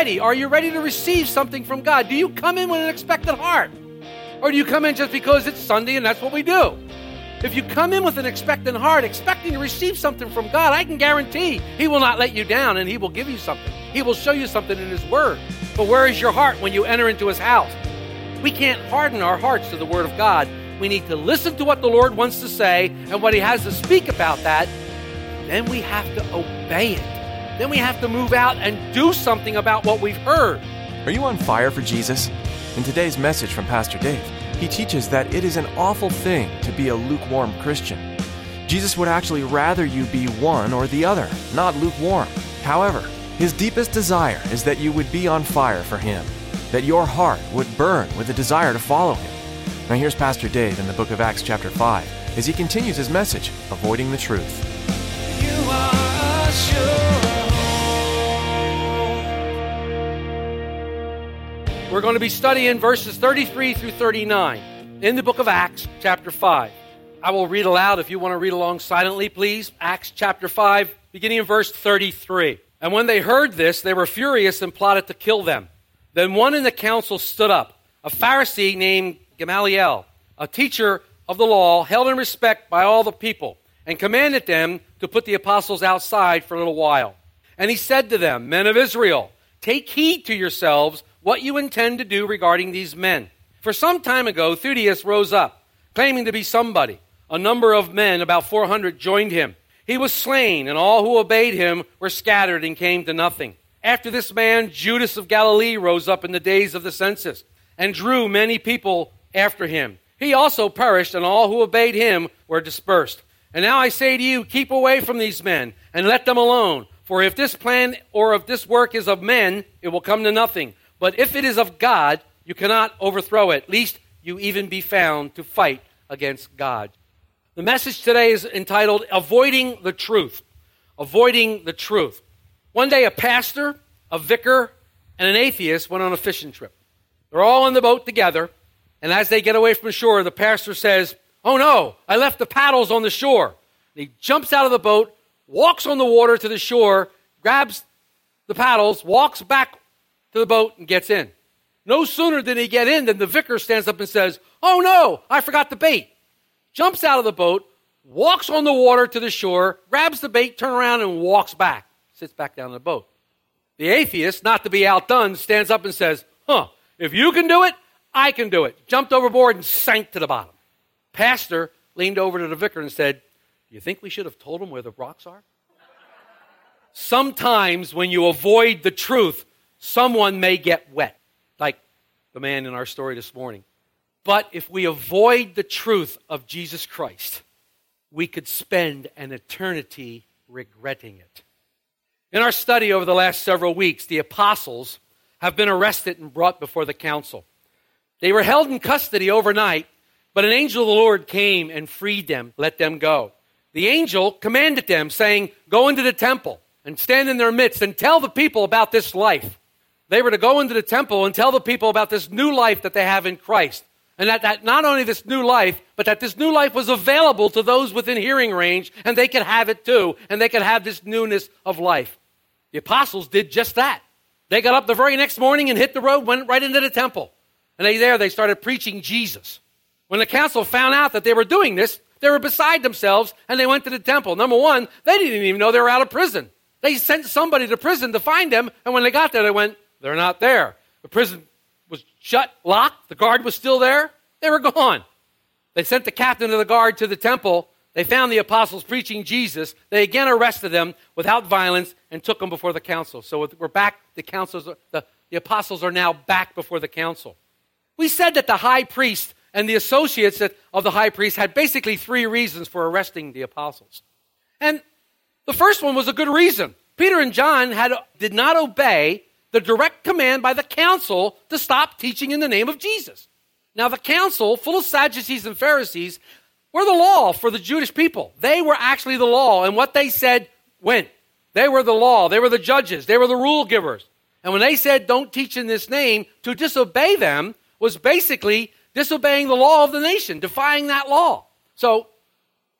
Ready? Are you ready to receive something from God? Do you come in with an expectant heart? Or do you come in just because it's Sunday and that's what we do? If you come in with an expectant heart, expecting to receive something from God, I can guarantee He will not let you down and He will give you something. He will show you something in His Word. But where is your heart when you enter into His house? We can't harden our hearts to the Word of God. We need to listen to what the Lord wants to say and what He has to speak about that. Then we have to obey it. Then we have to move out and do something about what we've heard. Are you on fire for Jesus? In today's message from Pastor Dave, he teaches that it is an awful thing to be a lukewarm Christian. Jesus would actually rather you be one or the other, not lukewarm. However, his deepest desire is that you would be on fire for him, that your heart would burn with a desire to follow him. Now, here's Pastor Dave in the book of Acts, chapter 5, as he continues his message, Avoiding the Truth. We're going to be studying verses 33 through 39 in the book of Acts, chapter 5. I will read aloud if you want to read along silently, please. Acts chapter 5, beginning in verse 33. And when they heard this, they were furious and plotted to kill them. Then one in the council stood up, a Pharisee named Gamaliel, a teacher of the law, held in respect by all the people, and commanded them to put the apostles outside for a little while. And he said to them, Men of Israel, take heed to yourselves what you intend to do regarding these men. For some time ago, Theudius rose up, claiming to be somebody. A number of men, about 400, joined him. He was slain, and all who obeyed him were scattered and came to nothing. After this man, Judas of Galilee rose up in the days of the census and drew many people after him. He also perished, and all who obeyed him were dispersed. And now I say to you, keep away from these men and let them alone. For if this plan or if this work is of men, it will come to nothing. But if it is of God, you cannot overthrow it, lest you even be found to fight against God. The message today is entitled Avoiding the Truth. Avoiding the Truth. One day, a pastor, a vicar, and an atheist went on a fishing trip. They're all on the boat together, and as they get away from shore, the pastor says, Oh no, I left the paddles on the shore. And he jumps out of the boat, walks on the water to the shore, grabs the paddles, walks back to the boat, and gets in. No sooner did he get in than the vicar stands up and says, Oh no, I forgot the bait. Jumps out of the boat, walks on the water to the shore, grabs the bait, turns around, and walks back. Sits back down in the boat. The atheist, not to be outdone, stands up and says, Huh, if you can do it, I can do it. Jumped overboard and sank to the bottom. Pastor leaned over to the vicar and said, Do you think we should have told him where the rocks are? Sometimes when you avoid the truth, someone may get wet, like the man in our story this morning. But if we avoid the truth of Jesus Christ, we could spend an eternity regretting it. In our study over the last several weeks, the apostles have been arrested and brought before the council. They were held in custody overnight, but an angel of the Lord came and freed them, let them go. The angel commanded them, saying, Go into the temple and stand in their midst and tell the people about this life. They were to go into the temple and tell the people about this new life that they have in Christ. And that, that not only this new life, but that this new life was available to those within hearing range, and they could have it too, and they could have this newness of life. The apostles did just that. They got up the very next morning and hit the road, went right into the temple. And they there they started preaching Jesus. When the council found out that they were doing this, they were beside themselves and they went to the temple. Number one, they didn't even know they were out of prison. They sent somebody to prison to find them, and when they got there, they went, They're not there. The prison was shut, locked, the guard was still there. They were gone. They sent the captain of the guard to the temple. They found the apostles preaching Jesus. They again arrested them without violence and took them before the council. So we're back, the, councils, the, the apostles are now back before the council. We said that the high priest and the associates of the high priest had basically three reasons for arresting the apostles. And the first one was a good reason. Peter and John had, did not obey the direct command by the council to stop teaching in the name of Jesus. Now, the council, full of Sadducees and Pharisees, were the law for the Jewish people. They were actually the law, and what they said went. They were the law, they were the judges, they were the rule givers. And when they said, don't teach in this name, to disobey them was basically disobeying the law of the nation, defying that law. So,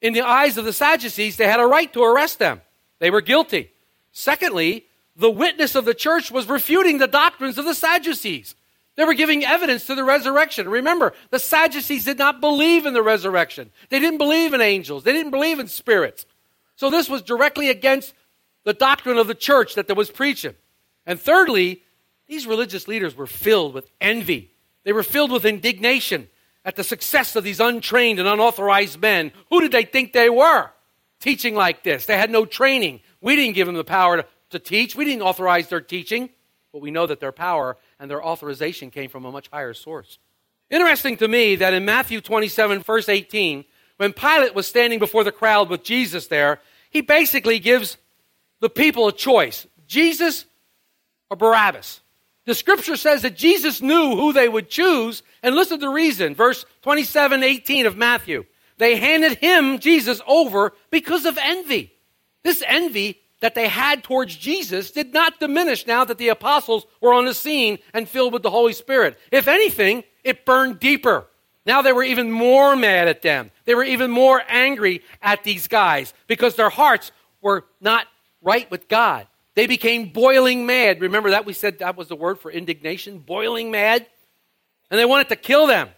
in the eyes of the Sadducees, they had a right to arrest them. They were guilty. Secondly, the witness of the church was refuting the doctrines of the Sadducees. They were giving evidence to the resurrection. Remember, the Sadducees did not believe in the resurrection. They didn't believe in angels. They didn't believe in spirits. So this was directly against the doctrine of the church that they was preaching. And thirdly, these religious leaders were filled with envy. They were filled with indignation at the success of these untrained and unauthorized men. Who did they think they were? Teaching like this. They had no training. We didn't give them the power to, to teach. We didn't authorize their teaching. But we know that their power and their authorization came from a much higher source. Interesting to me that in Matthew 27, verse 18, when Pilate was standing before the crowd with Jesus there, he basically gives the people a choice Jesus or Barabbas. The scripture says that Jesus knew who they would choose, and listen to the reason. Verse 27, 18 of Matthew. They handed him, Jesus, over because of envy. This envy that they had towards Jesus did not diminish now that the apostles were on the scene and filled with the Holy Spirit. If anything, it burned deeper. Now they were even more mad at them. They were even more angry at these guys because their hearts were not right with God. They became boiling mad. Remember that we said that was the word for indignation? Boiling mad? And they wanted to kill them.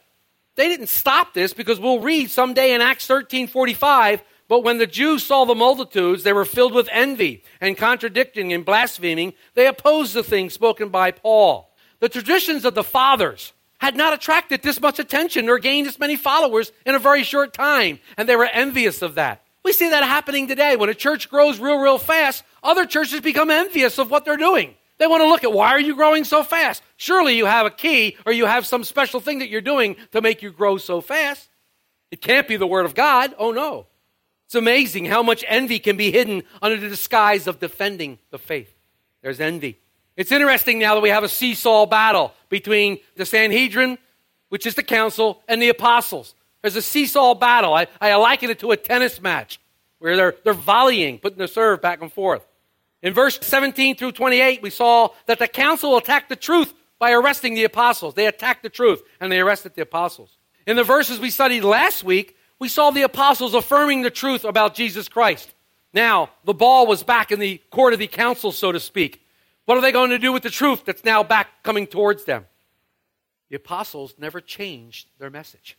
They didn't stop this because we'll read someday in Acts 13 45 but when the Jews saw the multitudes, they were filled with envy and contradicting and blaspheming. They opposed the things spoken by Paul. The traditions of the fathers had not attracted this much attention or gained this many followers in a very short time, and they were envious of that. We see that happening today. When a church grows real, real fast, other churches become envious of what they're doing. They want to look at why are you growing so fast? Surely you have a key or you have some special thing that you're doing to make you grow so fast. It can't be the Word of God. Oh no. It's amazing how much envy can be hidden under the disguise of defending the faith. There's envy. It's interesting now that we have a seesaw battle between the Sanhedrin, which is the council, and the apostles. There's a seesaw battle. I, I liken it to a tennis match where they're, they're volleying, putting the serve back and forth. In verse 17 through 28, we saw that the council attacked the truth by arresting the apostles. They attacked the truth and they arrested the apostles. In the verses we studied last week, we saw the apostles affirming the truth about Jesus Christ. Now, the ball was back in the court of the council, so to speak. What are they going to do with the truth that's now back coming towards them? The apostles never changed their message.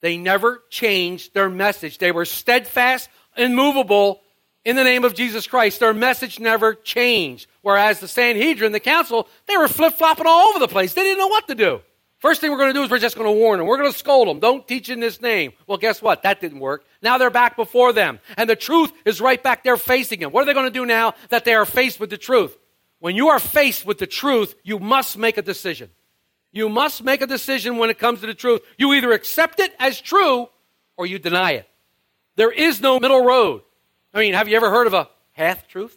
They never changed their message. They were steadfast, and immovable in the name of Jesus Christ. Their message never changed. Whereas the Sanhedrin, the council, they were flip flopping all over the place. They didn't know what to do. First thing we're going to do is we're just going to warn them. We're going to scold them. Don't teach in this name. Well, guess what? That didn't work. Now they're back before them. And the truth is right back there facing them. What are they going to do now that they are faced with the truth? When you are faced with the truth, you must make a decision. You must make a decision when it comes to the truth. You either accept it as true or you deny it. There is no middle road. I mean, have you ever heard of a half truth?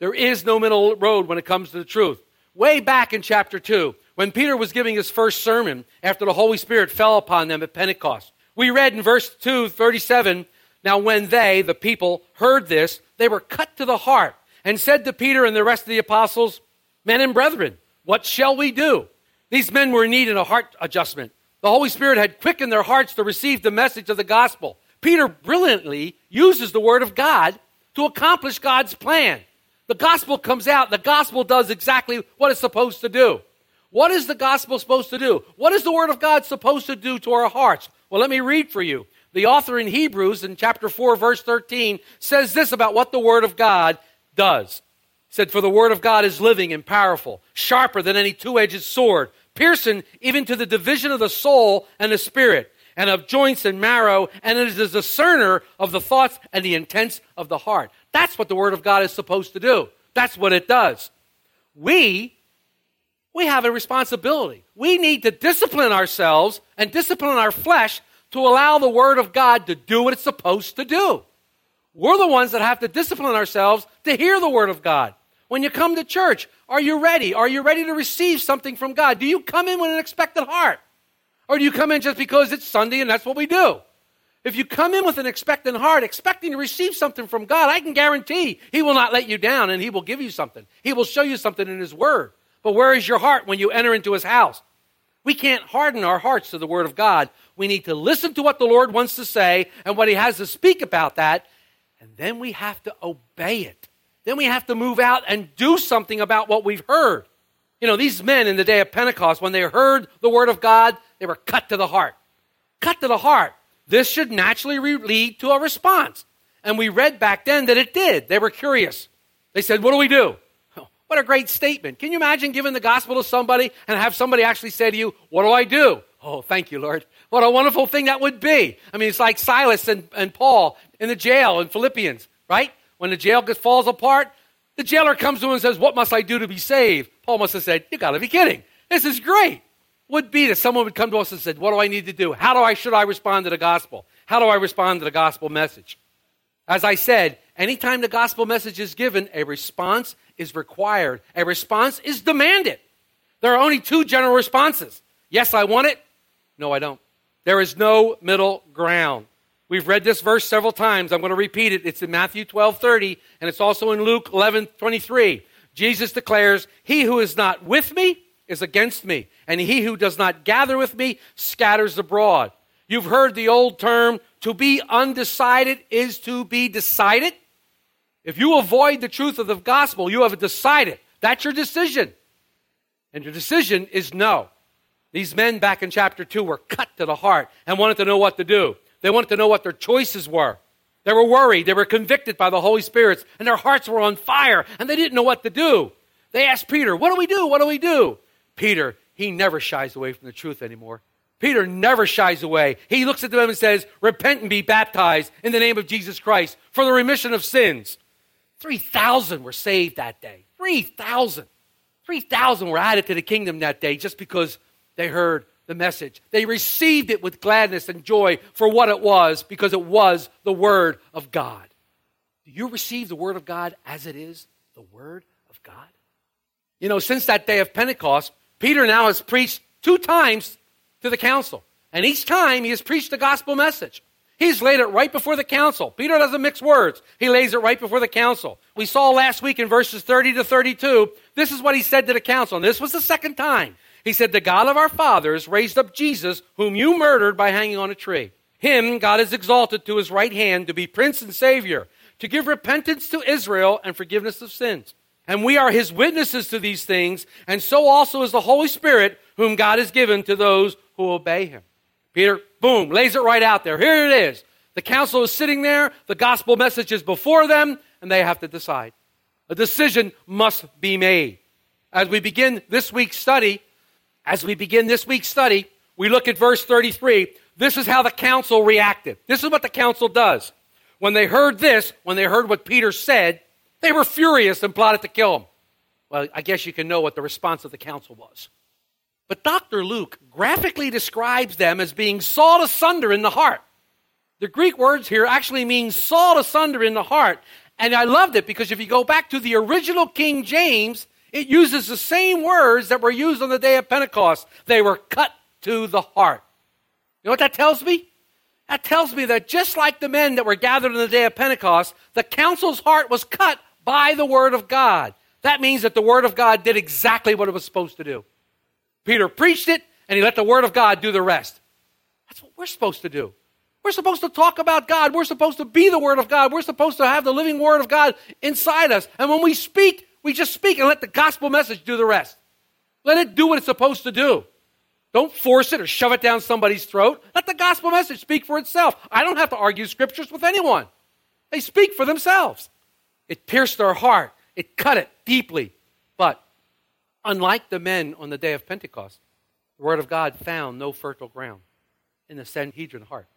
There is no middle road when it comes to the truth. Way back in chapter 2, when Peter was giving his first sermon after the Holy Spirit fell upon them at Pentecost, we read in verse 2, 37, Now when they, the people, heard this, they were cut to the heart and said to Peter and the rest of the apostles, Men and brethren, what shall we do? These men were in need of a heart adjustment. The Holy Spirit had quickened their hearts to receive the message of the gospel. Peter brilliantly uses the word of God to accomplish God's plan. The gospel comes out, the gospel does exactly what it's supposed to do. What is the gospel supposed to do? What is the word of God supposed to do to our hearts? Well, let me read for you. The author in Hebrews in chapter 4 verse 13 says this about what the word of God does. He said for the word of God is living and powerful, sharper than any two-edged sword, piercing even to the division of the soul and the spirit and of joints and marrow, and it is a discerner of the thoughts and the intents of the heart. That's what the Word of God is supposed to do. That's what it does. We We have a responsibility. We need to discipline ourselves and discipline our flesh to allow the Word of God to do what it's supposed to do. We're the ones that have to discipline ourselves to hear the Word of God. When you come to church, are you ready? Are you ready to receive something from God? Do you come in with an expectant heart? Or do you come in just because it's Sunday and that's what we do? If you come in with an expectant heart, expecting to receive something from God, I can guarantee He will not let you down and He will give you something. He will show you something in His Word. But where is your heart when you enter into His house? We can't harden our hearts to the Word of God. We need to listen to what the Lord wants to say and what He has to speak about that, and then we have to obey it. Then we have to move out and do something about what we've heard. You know, these men in the day of Pentecost, when they heard the Word of God, they were cut to the heart. Cut to the heart. This should naturally lead to a response. And we read back then that it did. They were curious. They said, What do we do? What a great statement. Can you imagine giving the gospel to somebody and have somebody actually say to you, What do I do? Oh, thank you, Lord. What a wonderful thing that would be. I mean, it's like Silas and, and Paul in the jail in Philippians, right? When the jail falls apart, the jailer comes to him and says, What must I do to be saved? Paul must have said, You got to be kidding. This is great. Would be that someone would come to us and said, What do I need to do? How do I should I respond to the gospel? How do I respond to the gospel message? As I said, anytime the gospel message is given, a response is required. A response is demanded. There are only two general responses. Yes, I want it. No, I don't. There is no middle ground. We've read this verse several times. I'm going to repeat it. It's in Matthew 12 30, and it's also in Luke 11 23. Jesus declares, He who is not with me is against me, and he who does not gather with me scatters abroad. You've heard the old term, to be undecided is to be decided. If you avoid the truth of the gospel, you have decided. That's your decision. And your decision is no. These men back in chapter 2 were cut to the heart and wanted to know what to do. They wanted to know what their choices were. They were worried. They were convicted by the Holy Spirit, and their hearts were on fire, and they didn't know what to do. They asked Peter, What do we do? What do we do? Peter, he never shies away from the truth anymore. Peter never shies away. He looks at them and says, Repent and be baptized in the name of Jesus Christ for the remission of sins. 3,000 were saved that day. 3,000. 3,000 were added to the kingdom that day just because they heard the message. They received it with gladness and joy for what it was because it was the Word of God. Do you receive the Word of God as it is the Word of God? You know, since that day of Pentecost, Peter now has preached two times to the council. And each time he has preached the gospel message. He's laid it right before the council. Peter doesn't mix words. He lays it right before the council. We saw last week in verses 30 to 32, this is what he said to the council. And this was the second time. He said, The God of our fathers raised up Jesus, whom you murdered by hanging on a tree. Him God has exalted to his right hand to be prince and savior, to give repentance to Israel and forgiveness of sins. And we are his witnesses to these things, and so also is the Holy Spirit, whom God has given to those who obey him. Peter, boom, lays it right out there. Here it is. The council is sitting there, the gospel message is before them, and they have to decide. A decision must be made. As we begin this week's study, as we begin this week's study, we look at verse 33. This is how the council reacted. This is what the council does. When they heard this, when they heard what Peter said, they were furious and plotted to kill him. Well, I guess you can know what the response of the council was. But Dr. Luke graphically describes them as being sawed asunder in the heart. The Greek words here actually mean sawed asunder in the heart. And I loved it because if you go back to the original King James, it uses the same words that were used on the day of Pentecost. They were cut to the heart. You know what that tells me? That tells me that just like the men that were gathered on the day of Pentecost, the council's heart was cut by the Word of God. That means that the Word of God did exactly what it was supposed to do. Peter preached it, and he let the Word of God do the rest. That's what we're supposed to do. We're supposed to talk about God. We're supposed to be the Word of God. We're supposed to have the living Word of God inside us. And when we speak, we just speak and let the gospel message do the rest. Let it do what it's supposed to do. Don't force it or shove it down somebody's throat. Let the gospel message speak for itself. I don't have to argue scriptures with anyone, they speak for themselves. It pierced their heart, it cut it deeply. Unlike the men on the day of Pentecost, the word of God found no fertile ground in the Sanhedrin heart.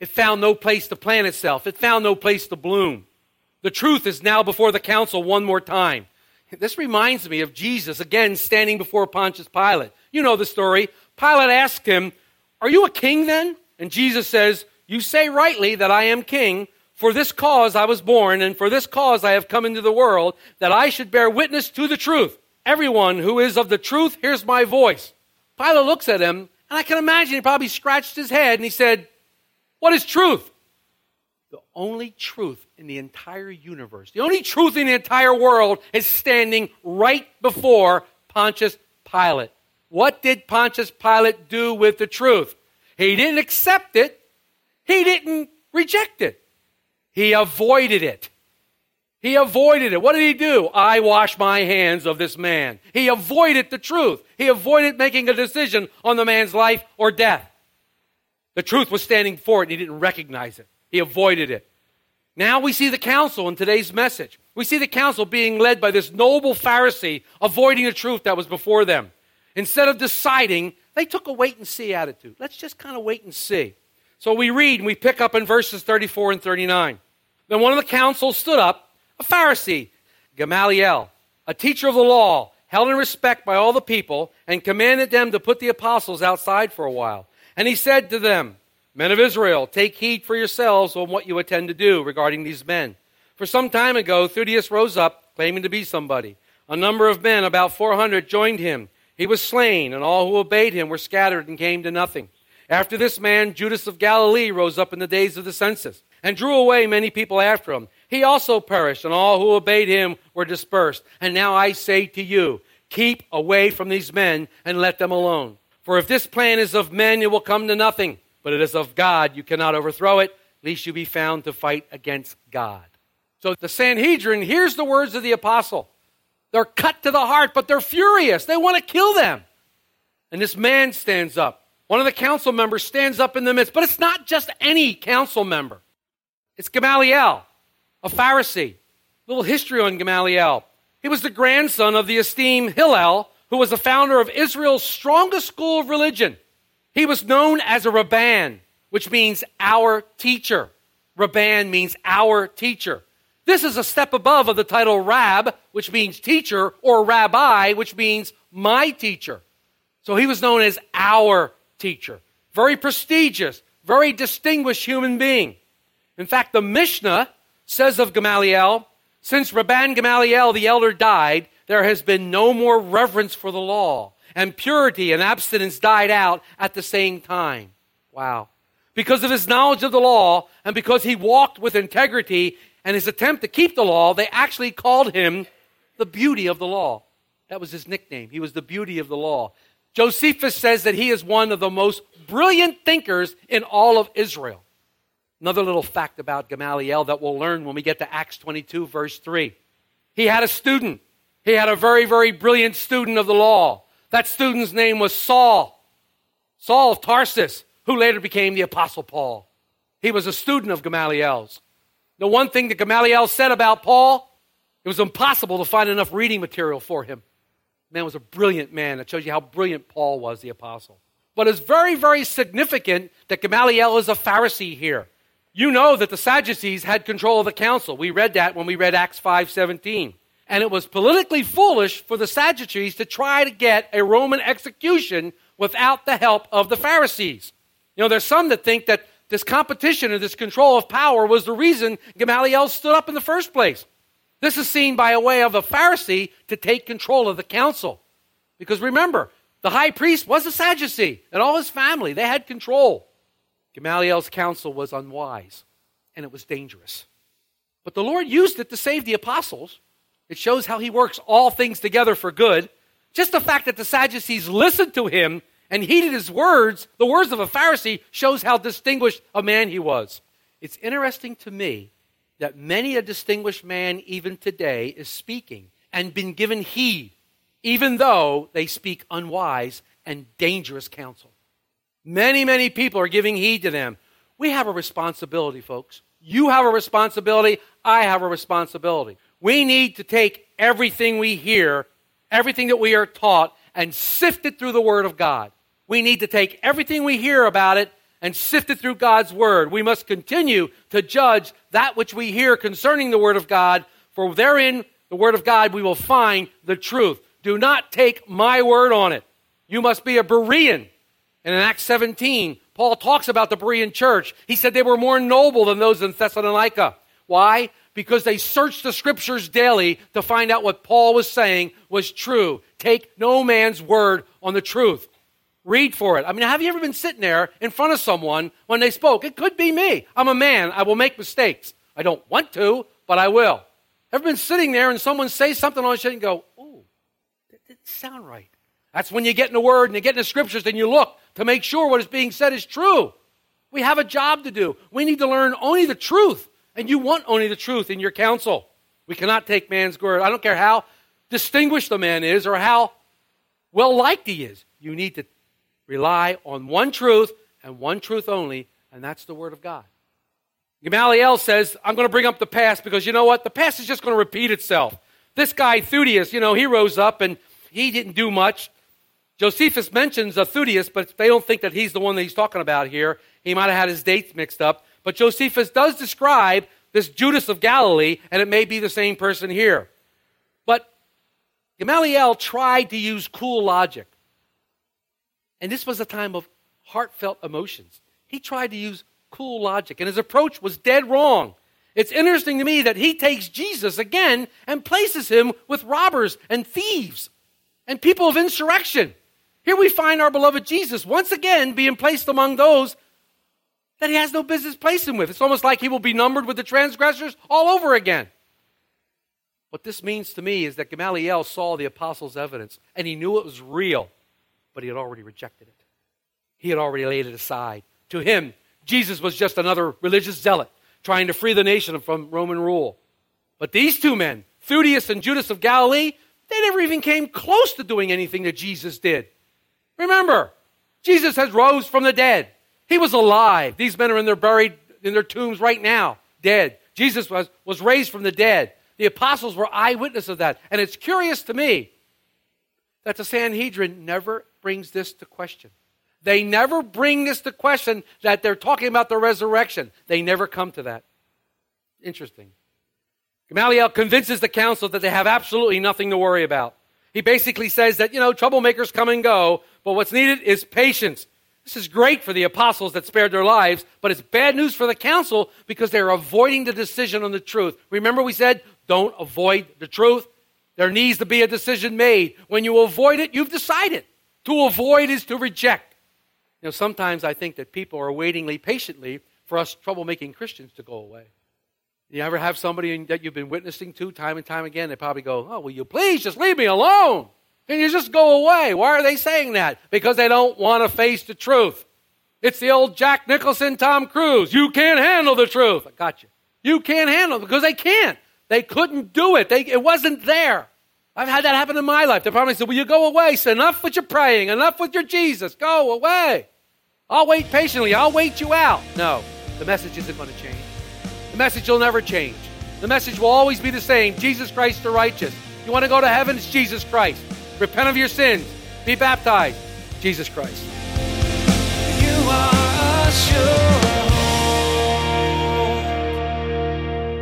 It found no place to plant itself, it found no place to bloom. The truth is now before the council one more time. This reminds me of Jesus again standing before Pontius Pilate. You know the story. Pilate asked him, Are you a king then? And Jesus says, You say rightly that I am king. For this cause I was born, and for this cause I have come into the world, that I should bear witness to the truth. Everyone who is of the truth hears my voice. Pilate looks at him, and I can imagine he probably scratched his head and he said, What is truth? The only truth in the entire universe, the only truth in the entire world is standing right before Pontius Pilate. What did Pontius Pilate do with the truth? He didn't accept it, he didn't reject it, he avoided it. He avoided it. What did he do? I wash my hands of this man. He avoided the truth. He avoided making a decision on the man's life or death. The truth was standing for it and he didn't recognize it. He avoided it. Now we see the council in today's message. We see the council being led by this noble Pharisee avoiding the truth that was before them. Instead of deciding, they took a wait and see attitude. Let's just kind of wait and see. So we read and we pick up in verses 34 and 39. Then one of the council stood up, a Pharisee, Gamaliel, a teacher of the law, held in respect by all the people, and commanded them to put the apostles outside for a while. And he said to them, Men of Israel, take heed for yourselves on what you intend to do regarding these men. For some time ago, Theudius rose up, claiming to be somebody. A number of men, about 400, joined him. He was slain, and all who obeyed him were scattered and came to nothing. After this man, Judas of Galilee rose up in the days of the census, and drew away many people after him. He also perished, and all who obeyed him were dispersed. And now I say to you, keep away from these men and let them alone. For if this plan is of men, it will come to nothing but it is of God. You cannot overthrow it, lest you be found to fight against God. So the Sanhedrin hears the words of the apostle. They're cut to the heart, but they're furious. They want to kill them. And this man stands up. One of the council members stands up in the midst, but it's not just any council member. It's Gamaliel, a Pharisee. Little history on Gamaliel. He was the grandson of the esteemed Hillel, who was the founder of Israel's strongest school of religion. He was known as a Rabban, which means our teacher. Rabban means our teacher. This is a step above of the title Rab, which means teacher, or Rabbi, which means my teacher. So he was known as our teacher. Very prestigious, very distinguished human being. In fact, the Mishnah says of Gamaliel, since Rabban Gamaliel the elder died, there has been no more reverence for the law and purity and abstinence died out at the same time. Wow. Because of his knowledge of the law and because he walked with integrity and his attempt to keep the law, they actually called him the beauty of the law. That was his nickname. He was the beauty of the law. Josephus says that he is one of the most brilliant thinkers in all of Israel. Another little fact about Gamaliel that we'll learn when we get to Acts 22, verse 3. He had a student. He had a very, very brilliant student of the law. That student's name was Saul, Saul of Tarsus, who later became the Apostle Paul. He was a student of Gamaliel's. The one thing that Gamaliel said about Paul, it was impossible to find enough reading material for him. Man was a brilliant man. That shows you how brilliant Paul was, the apostle. But it's very, very significant that Gamaliel is a Pharisee here. You know that the Sadducees had control of the council. We read that when we read Acts 5:17 and it was politically foolish for the Sadducees to try to get a Roman execution without the help of the Pharisees. You know, there's some that think that this competition and this control of power was the reason Gamaliel stood up in the first place. This is seen by a way of a Pharisee to take control of the council. Because remember, the high priest was a Sadducee, and all his family, they had control. Gamaliel's counsel was unwise, and it was dangerous. But the Lord used it to save the apostles it shows how he works all things together for good. Just the fact that the Sadducees listened to him and heeded his words, the words of a Pharisee, shows how distinguished a man he was. It's interesting to me that many a distinguished man, even today, is speaking and been given heed, even though they speak unwise and dangerous counsel. Many, many people are giving heed to them. We have a responsibility, folks. You have a responsibility. I have a responsibility. We need to take everything we hear, everything that we are taught, and sift it through the Word of God. We need to take everything we hear about it and sift it through God's Word. We must continue to judge that which we hear concerning the Word of God, for therein the Word of God, we will find the truth. Do not take my word on it. You must be a Berean. And in Acts 17, Paul talks about the Berean church. He said they were more noble than those in Thessalonica. Why? Because they searched the scriptures daily to find out what Paul was saying was true. Take no man's word on the truth. Read for it. I mean, have you ever been sitting there in front of someone when they spoke? It could be me. I'm a man. I will make mistakes. I don't want to, but I will. Ever been sitting there and someone says something on shit and go, "Oh, that didn't sound right." That's when you get in the Word and you get in the Scriptures and you look to make sure what is being said is true. We have a job to do. We need to learn only the truth, and you want only the truth in your counsel. We cannot take man's word. I don't care how distinguished the man is or how well liked he is. You need to rely on one truth and one truth only, and that's the Word of God. Gamaliel says, I'm going to bring up the past because you know what? The past is just going to repeat itself. This guy, Theudius, you know, he rose up and he didn't do much. Josephus mentions a but they don't think that he's the one that he's talking about here. He might have had his dates mixed up. But Josephus does describe this Judas of Galilee, and it may be the same person here. But Gamaliel tried to use cool logic. And this was a time of heartfelt emotions. He tried to use cool logic, and his approach was dead wrong. It's interesting to me that he takes Jesus again and places him with robbers and thieves and people of insurrection. Here we find our beloved Jesus once again being placed among those that he has no business placing with. It's almost like he will be numbered with the transgressors all over again. What this means to me is that Gamaliel saw the apostles' evidence and he knew it was real, but he had already rejected it. He had already laid it aside. To him, Jesus was just another religious zealot trying to free the nation from Roman rule. But these two men, Theudius and Judas of Galilee, they never even came close to doing anything that Jesus did. Remember, Jesus has rose from the dead. He was alive. These men are in their buried in their tombs right now, dead. Jesus was, was raised from the dead. The apostles were eyewitness of that. And it's curious to me that the Sanhedrin never brings this to question. They never bring this to question that they're talking about the resurrection. They never come to that. Interesting. Gamaliel convinces the council that they have absolutely nothing to worry about. He basically says that, you know, troublemakers come and go, but what's needed is patience. This is great for the apostles that spared their lives, but it's bad news for the council because they're avoiding the decision on the truth. Remember, we said, don't avoid the truth? There needs to be a decision made. When you avoid it, you've decided. To avoid is to reject. You know, sometimes I think that people are waiting patiently for us troublemaking Christians to go away. You ever have somebody that you've been witnessing to time and time again? They probably go, Oh, will you please just leave me alone? Can you just go away? Why are they saying that? Because they don't want to face the truth. It's the old Jack Nicholson, Tom Cruise. You can't handle the truth. I got you. You can't handle it because they can't. They couldn't do it. They, it wasn't there. I've had that happen in my life. They probably said, Will you go away? Say, enough with your praying, enough with your Jesus. Go away. I'll wait patiently. I'll wait you out. No, the message isn't going to change. The message will never change. The message will always be the same Jesus Christ the righteous. You want to go to heaven? It's Jesus Christ. Repent of your sins. Be baptized. Jesus Christ. You are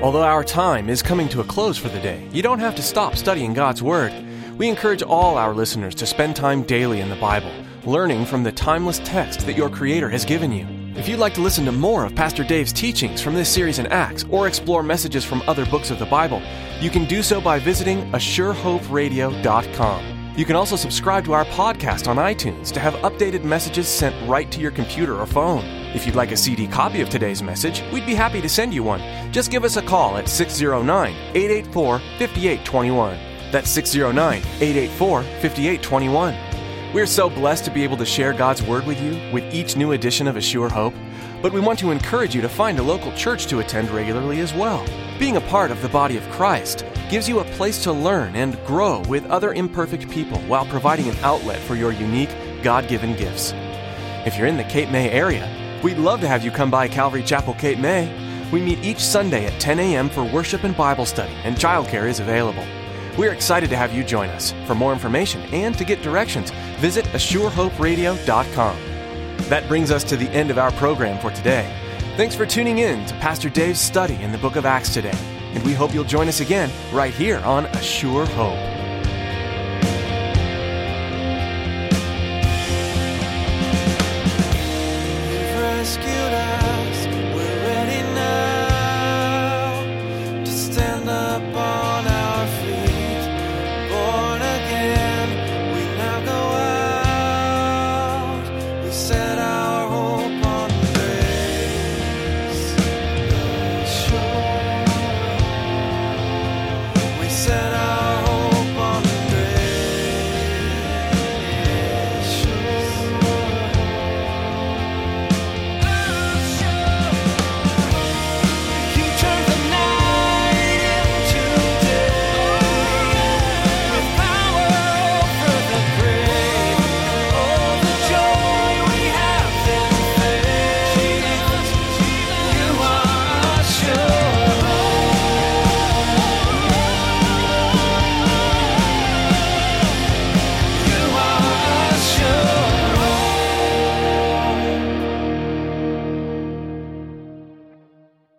Although our time is coming to a close for the day, you don't have to stop studying God's Word. We encourage all our listeners to spend time daily in the Bible, learning from the timeless text that your Creator has given you. If you'd like to listen to more of Pastor Dave's teachings from this series in Acts or explore messages from other books of the Bible, you can do so by visiting ASureHopeRadio.com. You can also subscribe to our podcast on iTunes to have updated messages sent right to your computer or phone. If you'd like a CD copy of today's message, we'd be happy to send you one. Just give us a call at 609 884 5821. That's 609 884 5821. We're so blessed to be able to share God's Word with you with each new edition of A Sure Hope, but we want to encourage you to find a local church to attend regularly as well. Being a part of the body of Christ gives you a place to learn and grow with other imperfect people while providing an outlet for your unique, God given gifts. If you're in the Cape May area, we'd love to have you come by Calvary Chapel, Cape May. We meet each Sunday at 10 a.m. for worship and Bible study, and childcare is available. We're excited to have you join us. For more information and to get directions, visit ASureHopeRadio.com. That brings us to the end of our program for today. Thanks for tuning in to Pastor Dave's study in the book of Acts today. And we hope you'll join us again right here on A Sure Hope.